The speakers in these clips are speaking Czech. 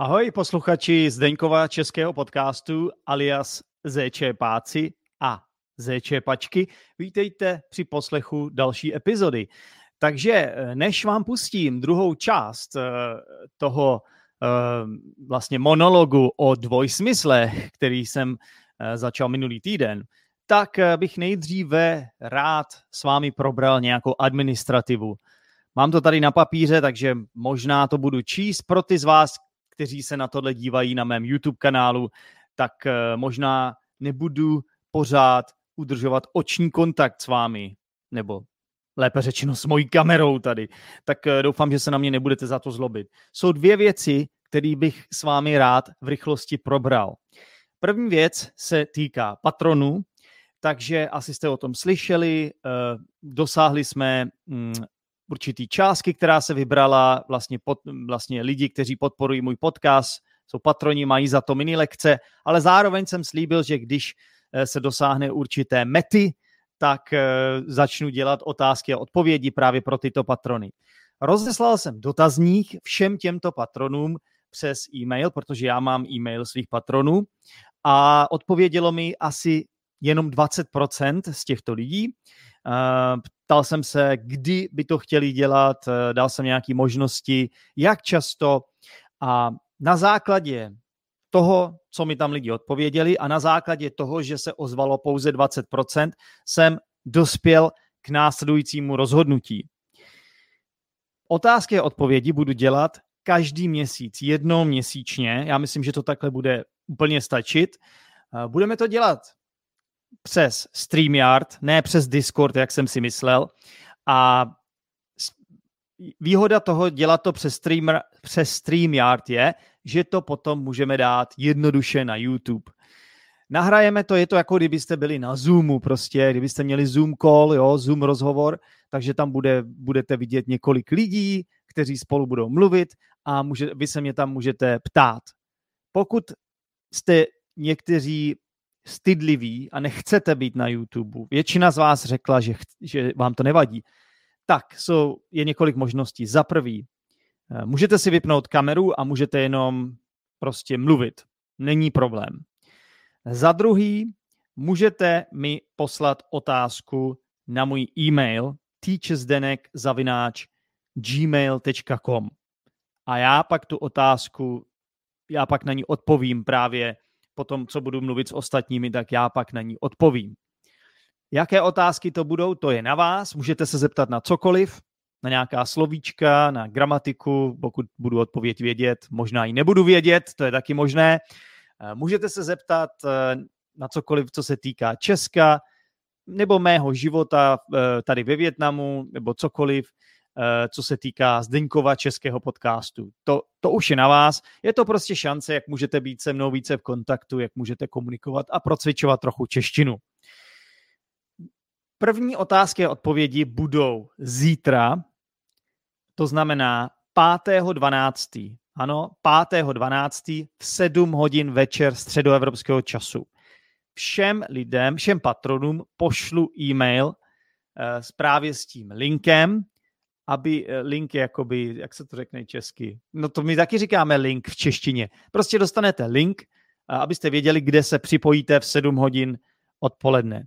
Ahoj posluchači Zdeňkova českého podcastu alias ZČ Páci a ZČ Pačky. Vítejte při poslechu další epizody. Takže eh, než vám pustím druhou část eh, toho eh, vlastně monologu o dvojsmyslech, který jsem začal minulý týden, tak bych nejdříve rád s vámi probral nějakou administrativu. Mám to tady na papíře, takže možná to budu číst pro ty z vás, kteří se na tohle dívají na mém YouTube kanálu, tak možná nebudu pořád udržovat oční kontakt s vámi, nebo lépe řečeno s mojí kamerou tady, tak eh, doufám, že se na mě nebudete za to zlobit. Jsou dvě věci, které bych s vámi rád v rychlosti probral. První věc se týká patronů, takže asi jste o tom slyšeli, eh, dosáhli jsme mm, určitý částky, která se vybrala, vlastně, pod, vlastně lidi, kteří podporují můj podcast, jsou patroni, mají za to mini lekce, ale zároveň jsem slíbil, že když eh, se dosáhne určité mety, tak eh, začnu dělat otázky a odpovědi právě pro tyto patrony. Rozeslal jsem dotazník všem těmto patronům přes e-mail, protože já mám e-mail svých patronů a odpovědělo mi asi jenom 20% z těchto lidí. Eh, ptal jsem se, kdy by to chtěli dělat, eh, dal jsem nějaké možnosti, jak často a na základě toho, co mi tam lidi odpověděli a na základě toho, že se ozvalo pouze 20%, jsem dospěl k následujícímu rozhodnutí. Otázky a odpovědi budu dělat každý měsíc, jednou měsíčně. Já myslím, že to takhle bude úplně stačit. Budeme to dělat přes StreamYard, ne přes Discord, jak jsem si myslel. A výhoda toho dělat to přes, streamer, přes StreamYard je, že to potom můžeme dát jednoduše na YouTube. Nahrajeme to, je to jako kdybyste byli na Zoomu prostě, kdybyste měli Zoom call, jo, Zoom rozhovor, takže tam bude, budete vidět několik lidí, kteří spolu budou mluvit a může, vy se mě tam můžete ptát. Pokud jste někteří stydliví a nechcete být na YouTube, většina z vás řekla, že, že vám to nevadí, tak jsou, je několik možností. Za prvý, eh, můžete si vypnout kameru a můžete jenom prostě mluvit. Není problém. Za druhý, můžete mi poslat otázku na můj e-mail teachersdenek zavináč gmail.com a já pak tu otázku, já pak na ní odpovím právě po tom, co budu mluvit s ostatními, tak já pak na ní odpovím. Jaké otázky to budou, to je na vás. Můžete se zeptat na cokoliv, na nějaká slovíčka, na gramatiku, pokud budu odpověď vědět, možná ji nebudu vědět, to je taky možné. Eh, můžete se zeptat eh, na cokoliv, co se týká Česka, nebo mého života eh, tady ve Větnamu, nebo cokoliv, co se týká Zdeňkova českého podcastu. To, to už je na vás. Je to prostě šance, jak můžete být se mnou více v kontaktu, jak můžete komunikovat a procvičovat trochu češtinu. První otázky a odpovědi budou zítra, to znamená 5.12. Ano, 5.12. v 7 hodin večer středoevropského času. Všem lidem, všem patronům pošlu e-mail uh, právě s tím linkem, aby uh, link jakoby, jak se to řekne česky, no to my taky říkáme link v češtině. Prostě dostanete link, uh, abyste věděli, kde se připojíte v 7 hodin odpoledne.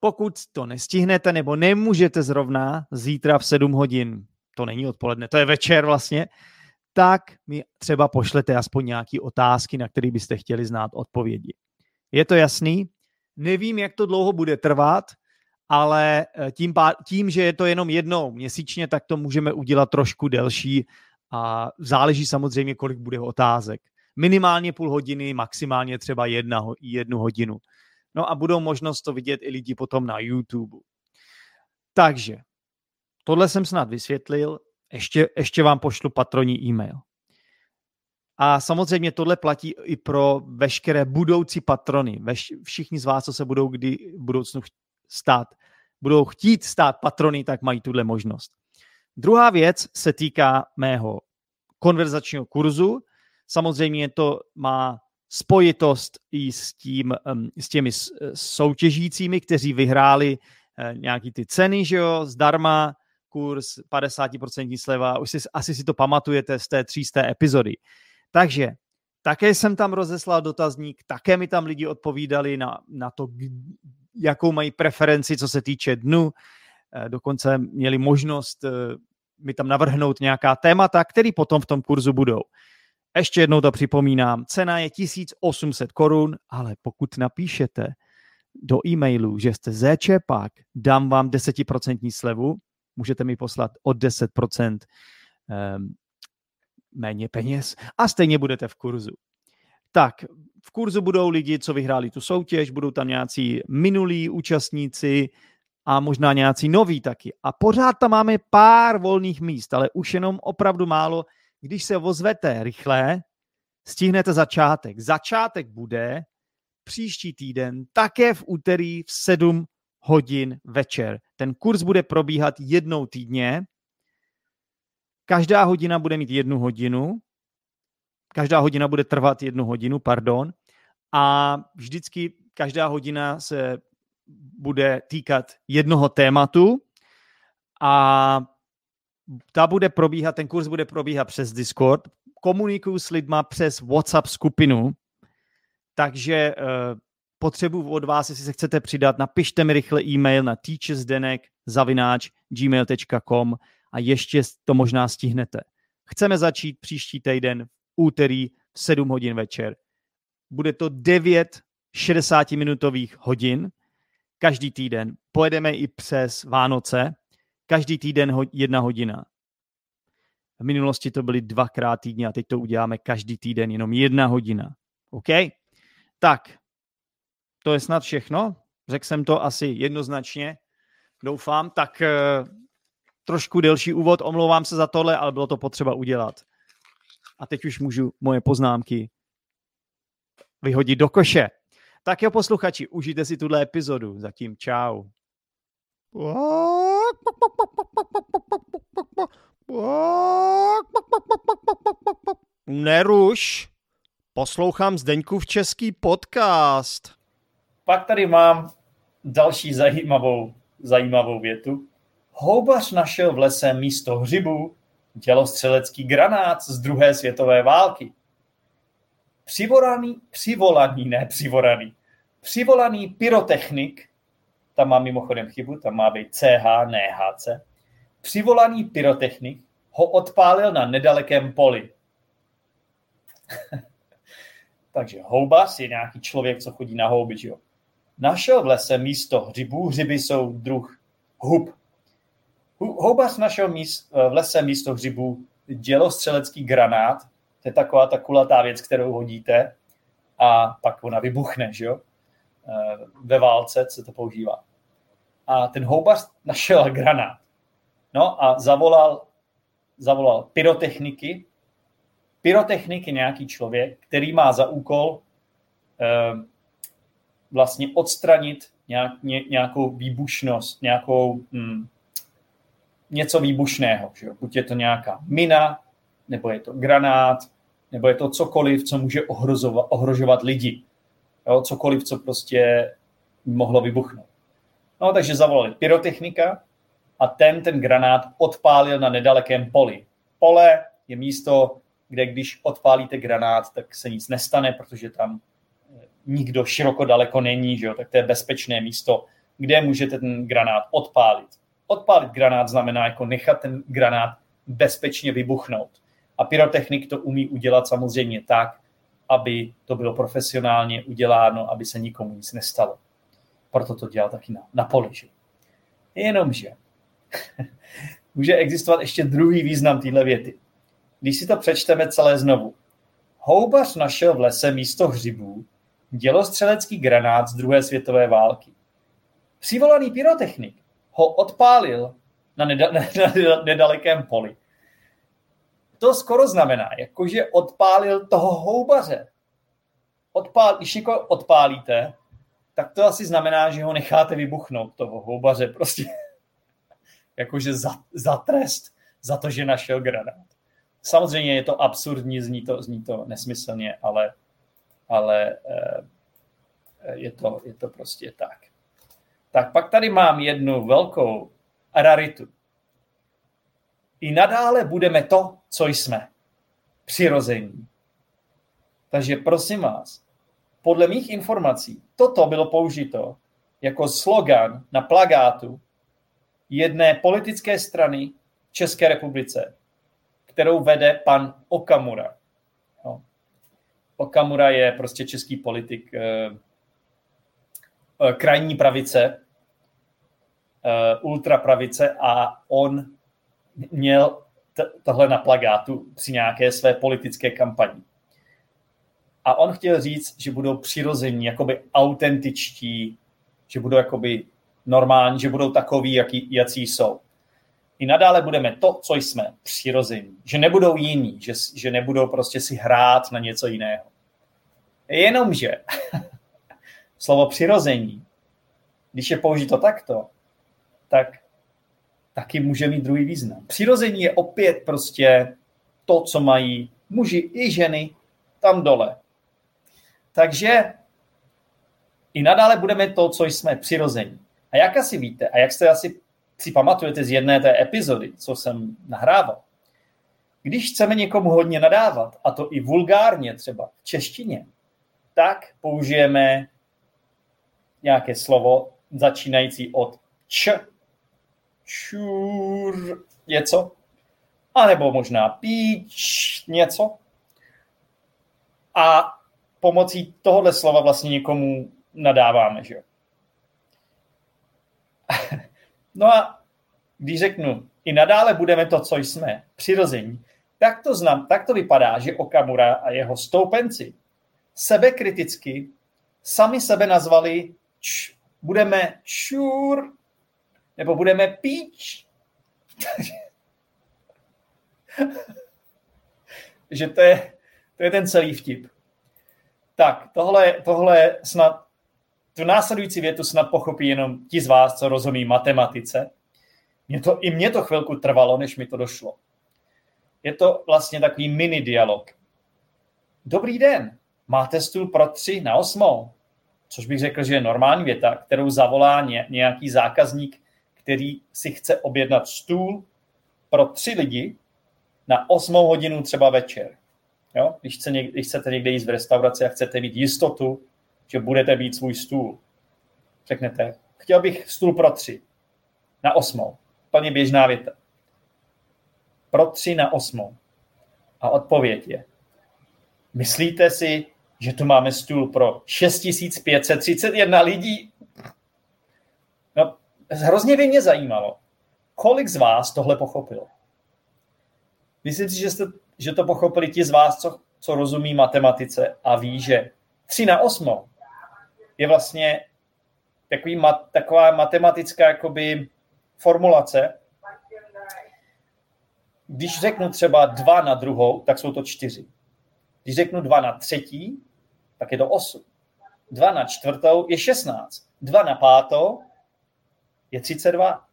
Pokud to nestihnete nebo nemůžete zrovna zítra v 7 hodin, to není odpoledne, to je večer vlastně, tak mi třeba pošlete aspoň nějaké otázky, na které byste chtěli znát odpovědi. Je to jasný? Nevím, jak to dlouho bude trvat, ale eh, tím, tím, že je to jenom jednou měsíčně, tak to můžeme udělat trošku delší a záleží samozřejmě, kolik bude otázek. Minimálně půl hodiny, maximálně třeba jedna, jednu hodinu. No a budou možnost to vidět i lidi potom na YouTube. Takže, tohle jsem snad vysvětlil ještě, ještě vám pošlu patroní e-mail. A samozřejmě tohle platí i pro veškeré budoucí patrony. Veš, všichni z vás, co se budou kdy v budoucnu stát, budou chtít stát patrony, tak mají tuhle možnost. Druhá věc se týká mého konverzačního kurzu. Samozřejmě to má spojitost i s, tím, s těmi soutěžícími, kteří vyhráli eh, nějaký ty ceny, že jo, zdarma, kurz 50% sleva, už si, asi si to pamatujete z té třísté epizody. Takže Také jsem tam rozeslal dotazník, také mi tam lidi odpovídali na, na to, jakou mají preferenci, co se týče dnu. Eh, dokonce měli možnost eh, mi tam navrhnout nějaká témata, které potom v tom kurzu budou. Ještě jednou to připomínám, cena je 1800 korun, ale pokud napíšete do e-mailu, že jste zčepak, dám vám 10% slevu, můžete mi poslat o 10% um, méně peněz a stejně budete v kurzu. Tak, v kurzu budou lidi, co vyhráli tu soutěž, budou tam nějací minulí účastníci a možná nějací noví taky. A pořád tam máme pár volných míst, ale už jenom opravdu málo. Když se ozvete rychle, stihnete začátek. Začátek bude příští týden, také v úterý v 7 hodin večer. Ten kurz bude probíhat jednou týdně. Každá hodina bude mít jednu hodinu. Každá hodina bude trvat jednu hodinu, pardon. A vždycky každá hodina se bude týkat jednoho tématu a ta bude probíhat, ten kurz bude probíhat přes Discord. Komunikuju s lidma přes WhatsApp skupinu, takže uh, potřebuji od vás, jestli se chcete přidat, napište mi rychle e-mail na teachersdenek zavináč gmail.com a ještě to možná stihnete. Chceme začít příští týden úterý v 7 hodin večer. Bude to 9 60-minutových hodin každý týden. Pojedeme i přes Vánoce. Každý týden ho, jedna hodina. V minulosti to byly dvakrát týdně a teď to uděláme každý týden jenom jedna hodina. OK? Tak, to je snad všechno. Řekl jsem to asi jednoznačně, doufám. Tak e, trošku delší úvod, omlouvám se za tohle, ale bylo to potřeba udělat. A teď už můžu moje poznámky vyhodit do koše. Tak jo, posluchači, užijte si tuhle epizodu. Zatím čau. Neruš, poslouchám Zdeňkův český podcast. Pak tady mám další zajímavou, zajímavou větu. Houbař našel v lese místo hřibu dělostřelecký granát z druhé světové války přivolaný, přivolaný, ne přivoraný, přivolaný pyrotechnik, tam má mimochodem chybu, tam má být CH, ne HC, přivolaný pyrotechnik ho odpálil na nedalekém poli. Takže houbas je nějaký člověk, co chodí na houby, že jo. Našel v lese místo hřibů, hřiby jsou druh hub. Houbař našel míst, v lese místo hřibů dělostřelecký granát, to je taková ta kulatá věc, kterou hodíte a pak ona vybuchne, že jo? Eh, ve válce se to používá. A ten houbař našel granát. No a zavolal, zavolal pyrotechniky. Pyrotechnik je nějaký člověk, který má za úkol eh, vlastně odstranit nějak, ně, nějakou výbušnost, nějakou hm, něco výbušného. Že jo? Buď je to nějaká mina, nebo je to granát, nebo je to cokoliv, co může ohrozovat, ohrožovat lidi. Jo, cokoliv, co prostě mohlo vybuchnout. No, takže zavolali pyrotechnika a ten ten granát odpálil na nedalekém poli. Pole je místo, kde když odpálíte granát, tak se nic nestane, protože tam eh, nikdo široko daleko není, že jo? tak to je bezpečné místo, kde můžete ten granát odpálit. Odpálit granát znamená jako nechat ten granát bezpečně vybuchnout. A pyrotechnik to umí udělat samozřejmě tak, aby to bylo profesionálně uděláno, aby se nikomu nic nestalo. Proto to dělal taky na, na poli. Že? Jenomže může existovat ještě druhý význam téhle věty. Když si to přečteme celé znovu. Houbař našel v lese místo hřibů dělostřelecký granát z druhé světové války. Přivolaný pyrotechnik ho odpálil na, neda- na nedalekém poli to skoro znamená, jakože odpálil toho houbaře. Odpál, když někoho odpálíte, tak to asi znamená, že ho necháte vybuchnout, toho houbaře, prostě jakože za, za trest, za to, že našel granát. Samozřejmě je to absurdní, zní to, zní to nesmyslně, ale, ale eh, je, to, je to prostě tak. Tak pak tady mám jednu velkou raritu i nadále budeme to, co jsme. Přirození. Takže prosím vás, podle mých informací, toto bylo použito jako slogan na plagátu jedné politické strany České republice, kterou vede pan Okamura. Okamura je prostě český politik eh, krajní pravice, eh, ultrapravice a on měl t- tohle na plagátu při nějaké své politické kampani. A on chtěl říct, že budou přirození, jakoby autentičtí, že budou jakoby normální, že budou takový, jaký, jací jsou. I nadále budeme to, co jsme, přirození. Že nebudou jiní, že, že nebudou prostě si hrát na něco jiného. Jenomže slovo přirození, když je použito takto, tak taky může mít druhý význam. Přirození je opět prostě to, co mají muži i ženy tam dole. Takže i nadále budeme to, co jsme přirození. A jak asi víte, a jak jste asi si pamatujete z jedné té epizody, co jsem nahrával, když chceme někomu hodně nadávat, a to i vulgárně třeba v češtině, tak použijeme nějaké slovo začínající od č, čur, něco, anebo možná píč, něco. A pomocí tohohle slova vlastně někomu nadáváme, že jo. no a když řeknu, i nadále budeme to, co jsme, přirození, tak to, znám, tak to vypadá, že Okamura a jeho stoupenci sebekriticky sami sebe nazvali č, budeme čur, nebo budeme píč. že to je, to je ten celý vtip. Tak, tohle, tohle snad, tu následující větu snad pochopí jenom ti z vás, co rozumí matematice. Mě to, I mě to chvilku trvalo, než mi to došlo. Je to vlastně takový mini dialog. Dobrý den, máte stůl pro tři na osmou? Což bych řekl, že je normální věta, kterou zavolá nějaký zákazník, který si chce objednat stůl pro tři lidi na osmou hodinu třeba večer. Jo? Když, chce někde, když chcete někde jít v restauraci a chcete mít jistotu, že budete mít svůj stůl, řeknete, chtěl bych stůl pro tři na osmou. Plně běžná věta. Pro tři na osmou. A odpověď je, myslíte si, že tu máme stůl pro 6531 lidí? No, hrozně by mě zajímalo, kolik z vás tohle pochopilo. Myslím si, že, jste, že to pochopili ti z vás, co, co rozumí matematice a ví, že 3 na 8 je vlastně takový mat, taková matematická jakoby formulace. Když řeknu třeba 2 na druhou, tak jsou to 4. Když řeknu 2 na třetí, tak je to 8. 2 na čtvrtou je 16. 2 na pátou je 32.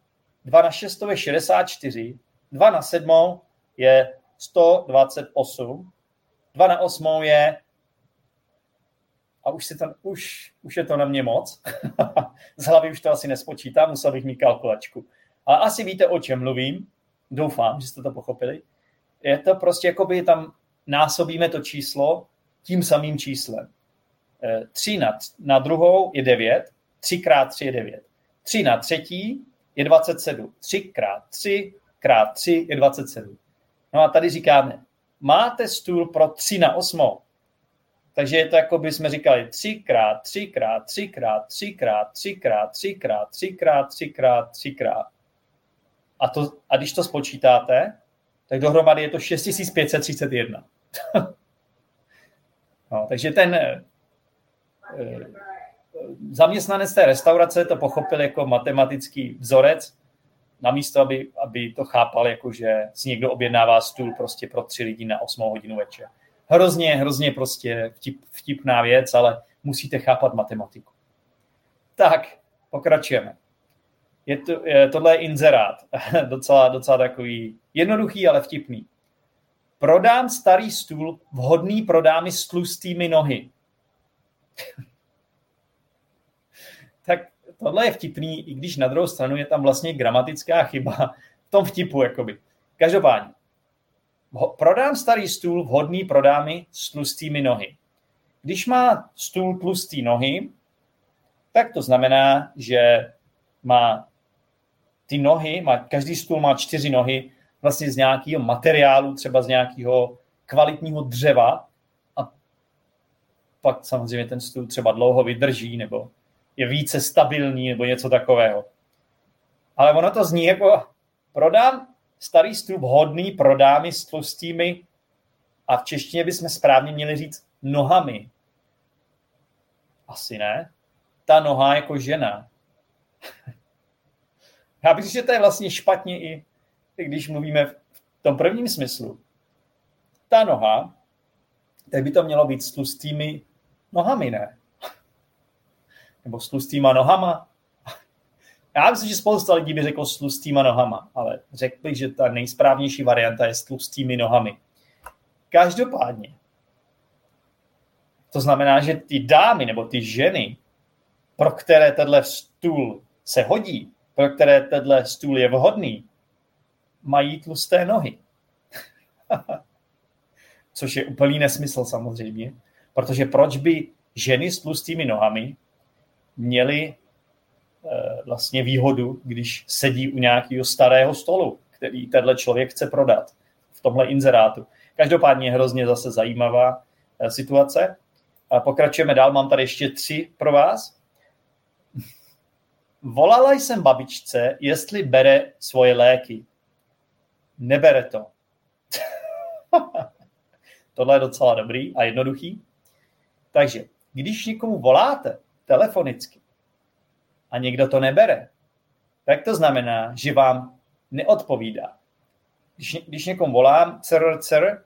2 na šestou je 64. 2 na sedmou je 128. 2 na 8 je a už, si to, už, už je to na mě moc. Z hlavy už to asi nespočítám, musel bych mít kalkulačku. A asi víte, o čem mluvím. Doufám, že jste to pochopili. Je to prostě, jako by tam násobíme to číslo tím samým číslem. 3 eh, na, na druhou je 9, 3 krát 3 je 9. 3 na třetí je 27. 3 krát 3 krát 3 je 27. No a tady říkáme, máte stůl pro 3 na 8. Takže je to jako by jsme říkali 3 krát 3 krát 3 krát 3 krát 3 krát 3 krát 3 krát 3 krát 3 krát. A, to, a když to spočítáte, tak dohromady je to 6531. no, takže ten zaměstnanec té restaurace to pochopil jako matematický vzorec, namísto, aby, aby to chápal, jako že si někdo objednává stůl prostě pro tři lidi na 8 hodinu večer. Hrozně, hrozně prostě vtip, vtipná věc, ale musíte chápat matematiku. Tak, pokračujeme. Je to, je, tohle je inzerát, docela, docela takový jednoduchý, ale vtipný. Prodám starý stůl vhodný pro dámy s tlustými nohy. tak tohle je vtipný, i když na druhou stranu je tam vlastně gramatická chyba v tom vtipu, jakoby. Každopádně, prodám starý stůl vhodný pro dámy s tlustými nohy. Když má stůl tlustý nohy, tak to znamená, že má ty nohy, má, každý stůl má čtyři nohy vlastně z nějakého materiálu, třeba z nějakého kvalitního dřeva pak samozřejmě ten stůl třeba dlouho vydrží nebo je více stabilní nebo něco takového. Ale ono to zní jako prodám starý stůl hodný pro dámy s tlustými a v češtině bychom správně měli říct nohami. Asi ne. Ta noha jako žena. Já bych že to je vlastně špatně i, i když mluvíme v tom prvním smyslu. Ta noha, tak by to mělo být s tlustými nohami, ne? Nebo s tlustýma nohama. Já myslím, že spousta lidí by řekl s tlustýma nohama, ale řekl bych, že ta nejsprávnější varianta je s tlustými nohami. Každopádně, to znamená, že ty dámy nebo ty ženy, pro které tenhle stůl se hodí, pro které tenhle stůl je vhodný, mají tlusté nohy. Což je úplný nesmysl samozřejmě, protože proč by ženy s tlustými nohami měly e, vlastně výhodu, když sedí u nějakého starého stolu, který tenhle člověk chce prodat v tomhle inzerátu. Každopádně je hrozně zase zajímavá e, situace. A pokračujeme dál, mám tady ještě tři pro vás. Volala jsem babičce, jestli bere svoje léky. Nebere to. Tohle je docela dobrý a jednoduchý. Takže, když někomu voláte telefonicky a někdo to nebere, tak to znamená, že vám neodpovídá. Když, když někomu volám, cer, cer,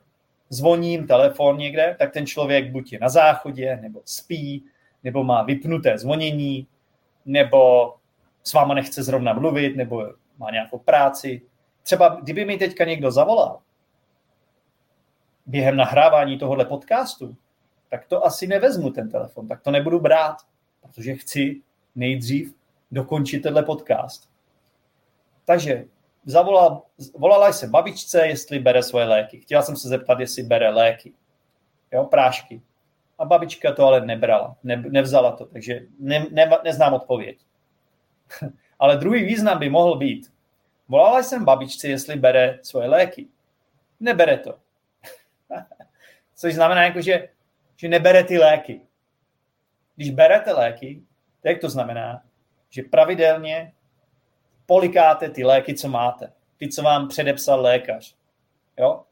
zvoním telefon někde, tak ten člověk buď je na záchodě, nebo spí, nebo má vypnuté zvonění, nebo s váma nechce zrovna mluvit, nebo má nějakou práci. Třeba kdyby mi teďka někdo zavolal během nahrávání tohohle podcastu, tak to asi nevezmu ten telefon, tak to nebudu brát, protože chci nejdřív dokončit tenhle podcast. Takže zavolal, volala jsem babičce, jestli bere svoje léky. Chtěla jsem se zeptat, jestli bere léky. Jo, prášky. A babička to ale nebrala, ne, nevzala to, takže ne, ne, neznám odpověď. ale druhý význam by mohl být, volala jsem babičce, jestli bere svoje léky. Nebere to. Což znamená, jako, že, že nebere ty léky. Když berete léky, tak to znamená, že pravidelně polikáte ty léky, co máte. Ty, co vám předepsal lékař. Jo?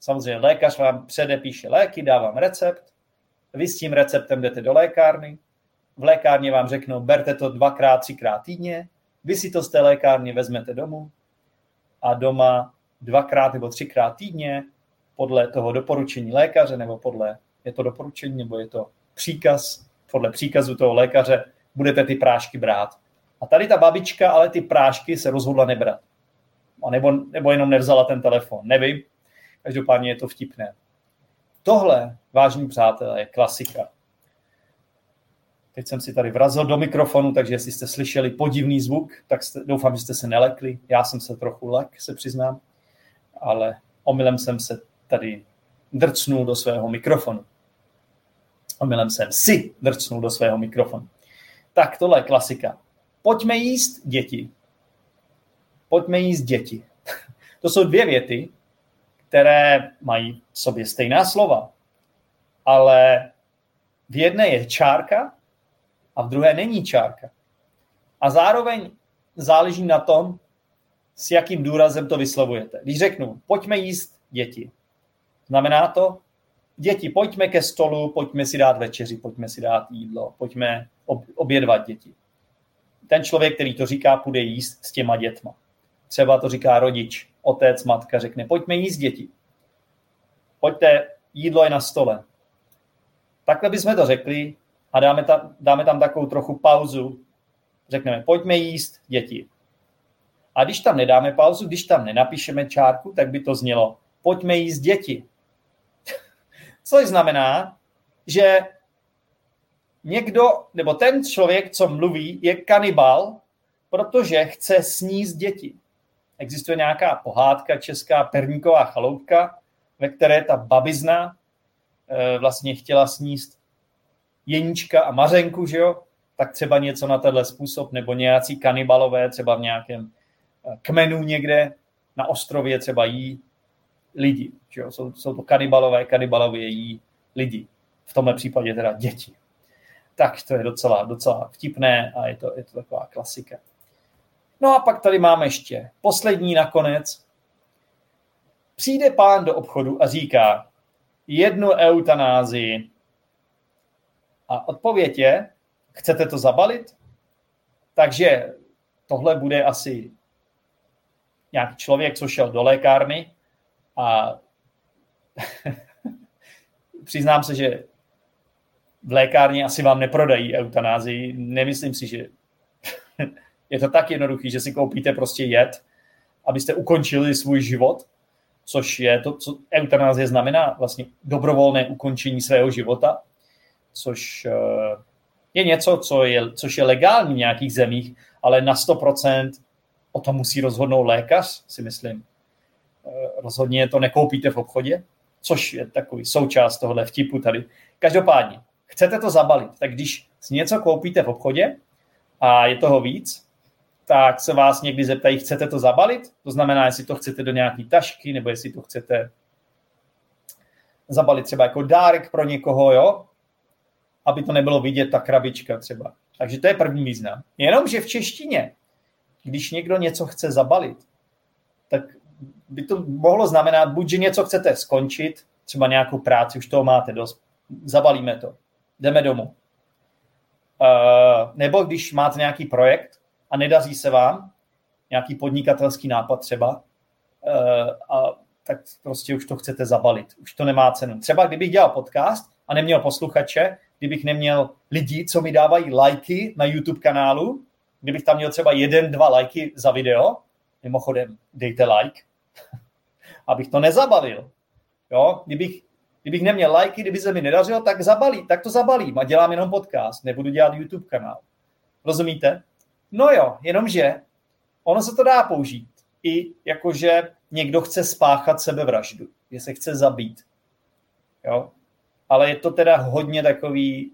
Samozřejmě lékař vám předepíše léky, dá vám recept, vy s tím receptem jdete do lékárny, v lékárně vám řeknou, berte to dvakrát, třikrát týdně, vy si to z té lékárny vezmete domů a doma dvakrát nebo třikrát týdně podle toho doporučení lékaře, nebo podle, je to doporučení, nebo je to příkaz, podle příkazu toho lékaře budete ty prášky brát. A tady ta babička ale ty prášky se rozhodla nebrat. A nebo, nebo jenom nevzala ten telefon, nevím. Každopádně je to vtipné. Tohle, vážní přátelé, je klasika. Teď jsem si tady vrazil do mikrofonu, takže jestli jste slyšeli podivný zvuk, tak jste, doufám, že jste se nelekli. Já jsem se trochu lek, se přiznám, ale omylem jsem se tady drcnul do svého mikrofonu. Omylem jsem si drcnul do svého mikrofonu. Tak tohle je klasika. Pojďme jíst děti. Pojďme jíst děti. To jsou dvě věty, které mají v sobě stejná slova, ale v jedné je čárka a v druhé není čárka. A zároveň záleží na tom, s jakým důrazem to vyslovujete. Když řeknu, pojďme jíst děti, znamená to, děti, pojďme ke stolu, pojďme si dát večeři, pojďme si dát jídlo, pojďme obědvat děti. Ten člověk, který to říká, půjde jíst s těma dětma. Třeba to říká rodič, otec, matka, řekne, pojďme jíst děti. Pojďte, jídlo je na stole. Takhle bychom to řekli a dáme tam, dáme tam takovou trochu pauzu. Řekneme, pojďme jíst děti. A když tam nedáme pauzu, když tam nenapíšeme čárku, tak by to znělo, pojďme jíst děti. Což znamená, že někdo, nebo ten člověk, co mluví, je kanibal, protože chce sníst děti. Existuje nějaká pohádka česká perníková chaloupka, ve které ta babizna e, vlastně chtěla sníst Jeníčka a Mařenku, že jo, tak třeba něco na tenhle způsob, nebo nějací kanibalové třeba v nějakém eh, kmenu někde na ostrově třeba jí lidi. Že jo? Jsou, jsou to kanibalové, kanibalové jí lidi. V tomhle případě teda děti. Tak to je docela, docela vtipné a je to, je to taková klasika. No a pak tady máme ještě poslední nakonec. Přijde pán do obchodu a říká jednu eutanázii. A odpověď je, chcete to zabalit? Takže tohle bude asi nějaký člověk, co šel do lékárny a přiznám se, že v lékárně asi vám neprodají eutanázii. Nemyslím si, že je to tak jednoduchý, že si koupíte prostě jed, abyste ukončili svůj život, což je to, co eutanázie znamená, vlastně dobrovolné ukončení svého života, což eh, je něco, co je, což je legální v nějakých zemích, ale na 100% o tom musí rozhodnout lékař, si myslím. Eh, rozhodně to nekoupíte v obchodě, což je takový součást tohle vtipu tady. Každopádně, chcete to zabalit, tak když si něco koupíte v obchodě a je toho víc, tak se vás někdy zeptají, chcete to zabalit? To znamená, jestli to chcete do nějaké tašky, nebo jestli to chcete zabalit třeba jako dárek pro někoho, jo? Aby to nebylo vidět, ta krabička třeba. Takže to je první význam. Jenomže v češtině, když někdo něco chce zabalit, by to mohlo znamenat, buď, že něco chcete skončit, třeba nějakou práci, už toho máte dost, zabalíme to, jdeme domů. Uh, nebo když máte nějaký projekt a nedaří se vám, nějaký podnikatelský nápad třeba, uh, a tak prostě už to chcete zabalit, už to nemá cenu. Třeba kdybych dělal podcast a neměl posluchače, kdybych neměl lidi, co mi dávají lajky na YouTube kanálu, kdybych tam měl třeba jeden, dva lajky za video, mimochodem dejte like, abych to nezabalil. Jo? Kdybych, kdybych neměl lajky, kdyby se mi nedařilo, tak zabalí, tak to zabalím a dělám jenom podcast, nebudu dělat YouTube kanál. Rozumíte? No jo, jenomže ono se to dá použít. I jakože někdo chce spáchat sebevraždu, že se chce zabít. Jo? Ale je to teda hodně takový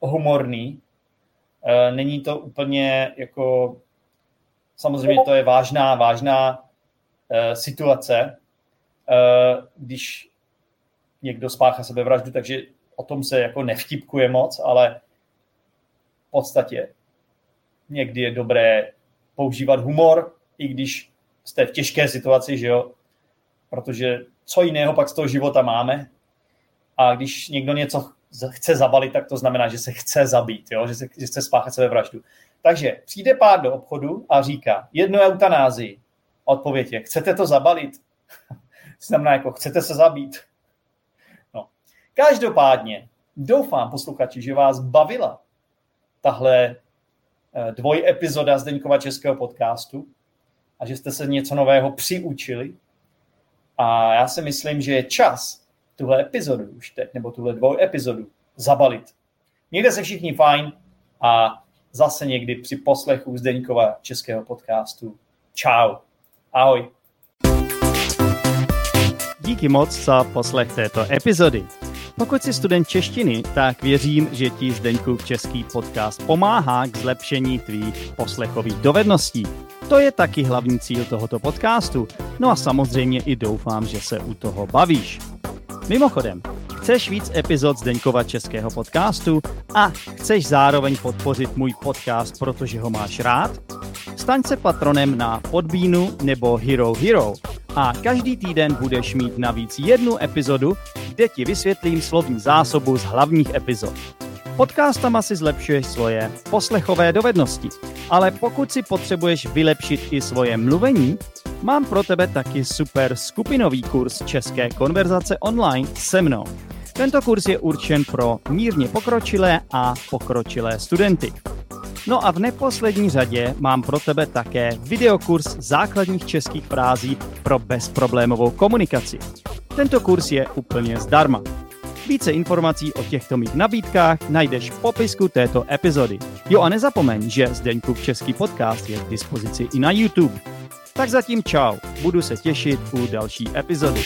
humorný. E, není to úplně jako... Samozřejmě to je vážná, vážná e, situace, e, když někdo spáchá sebevraždu, takže o tom se jako nevtipkuje moc, ale v podstatě někdy je dobré používat humor, i když jste v těžké situaci, že jo? Protože co jiného pak z toho života máme? A když někdo něco chce zabalit, tak to znamená, že se chce zabít, jo? Že, se, že chce spáchat sebevraždu. Takže přijde pár do obchodu a říká, jednu eutanázii. Odpověď je, chcete to zabalit? znamená jako, chcete se zabít? No. Každopádně, doufám, posluchači, že vás bavila tahle Eh, dvoj epizoda Zdeňkova českého podcastu a že jste se něco nového přiučili. A já si myslím, že je čas tuhle epizodu už teď, nebo tuhle dvoj epizodu zabalit. Mějte se všichni fajn a zase někdy při poslechu Zdeňkova českého podcastu. Čau. Ahoj. Díky moc za poslech této epizody. Pokud jsi student češtiny, tak věřím, že ti Zdeňkův český podcast pomáhá k zlepšení tvých poslechových dovedností. To je taky hlavní cíl tohoto podcastu. No a samozřejmě i doufám, že se u toho bavíš. Mimochodem, chceš víc epizod Zdeňkova českého podcastu a chceš zároveň podpořit můj podcast, protože ho máš rád? Staň se patronem na Podbínu nebo Hero Hero a každý týden budeš mít navíc jednu epizodu, kde ti vysvětlím slovní zásobu z hlavních epizod. Podcastama si zlepšuješ svoje poslechové dovednosti, ale pokud si potřebuješ vylepšit i svoje mluvení, mám pro tebe taky super skupinový kurz České konverzace online se mnou. Tento kurz je určen pro mírně pokročilé a pokročilé studenty. No a v neposlední řadě mám pro tebe také videokurs základních českých frází pro bezproblémovou komunikaci. Tento kurz je úplně zdarma. Více informací o těchto mých nabídkách najdeš v popisku této epizody. Jo a nezapomeň, že Zdeňkův český podcast je k dispozici i na YouTube. Tak zatím čau, budu se těšit u další epizody.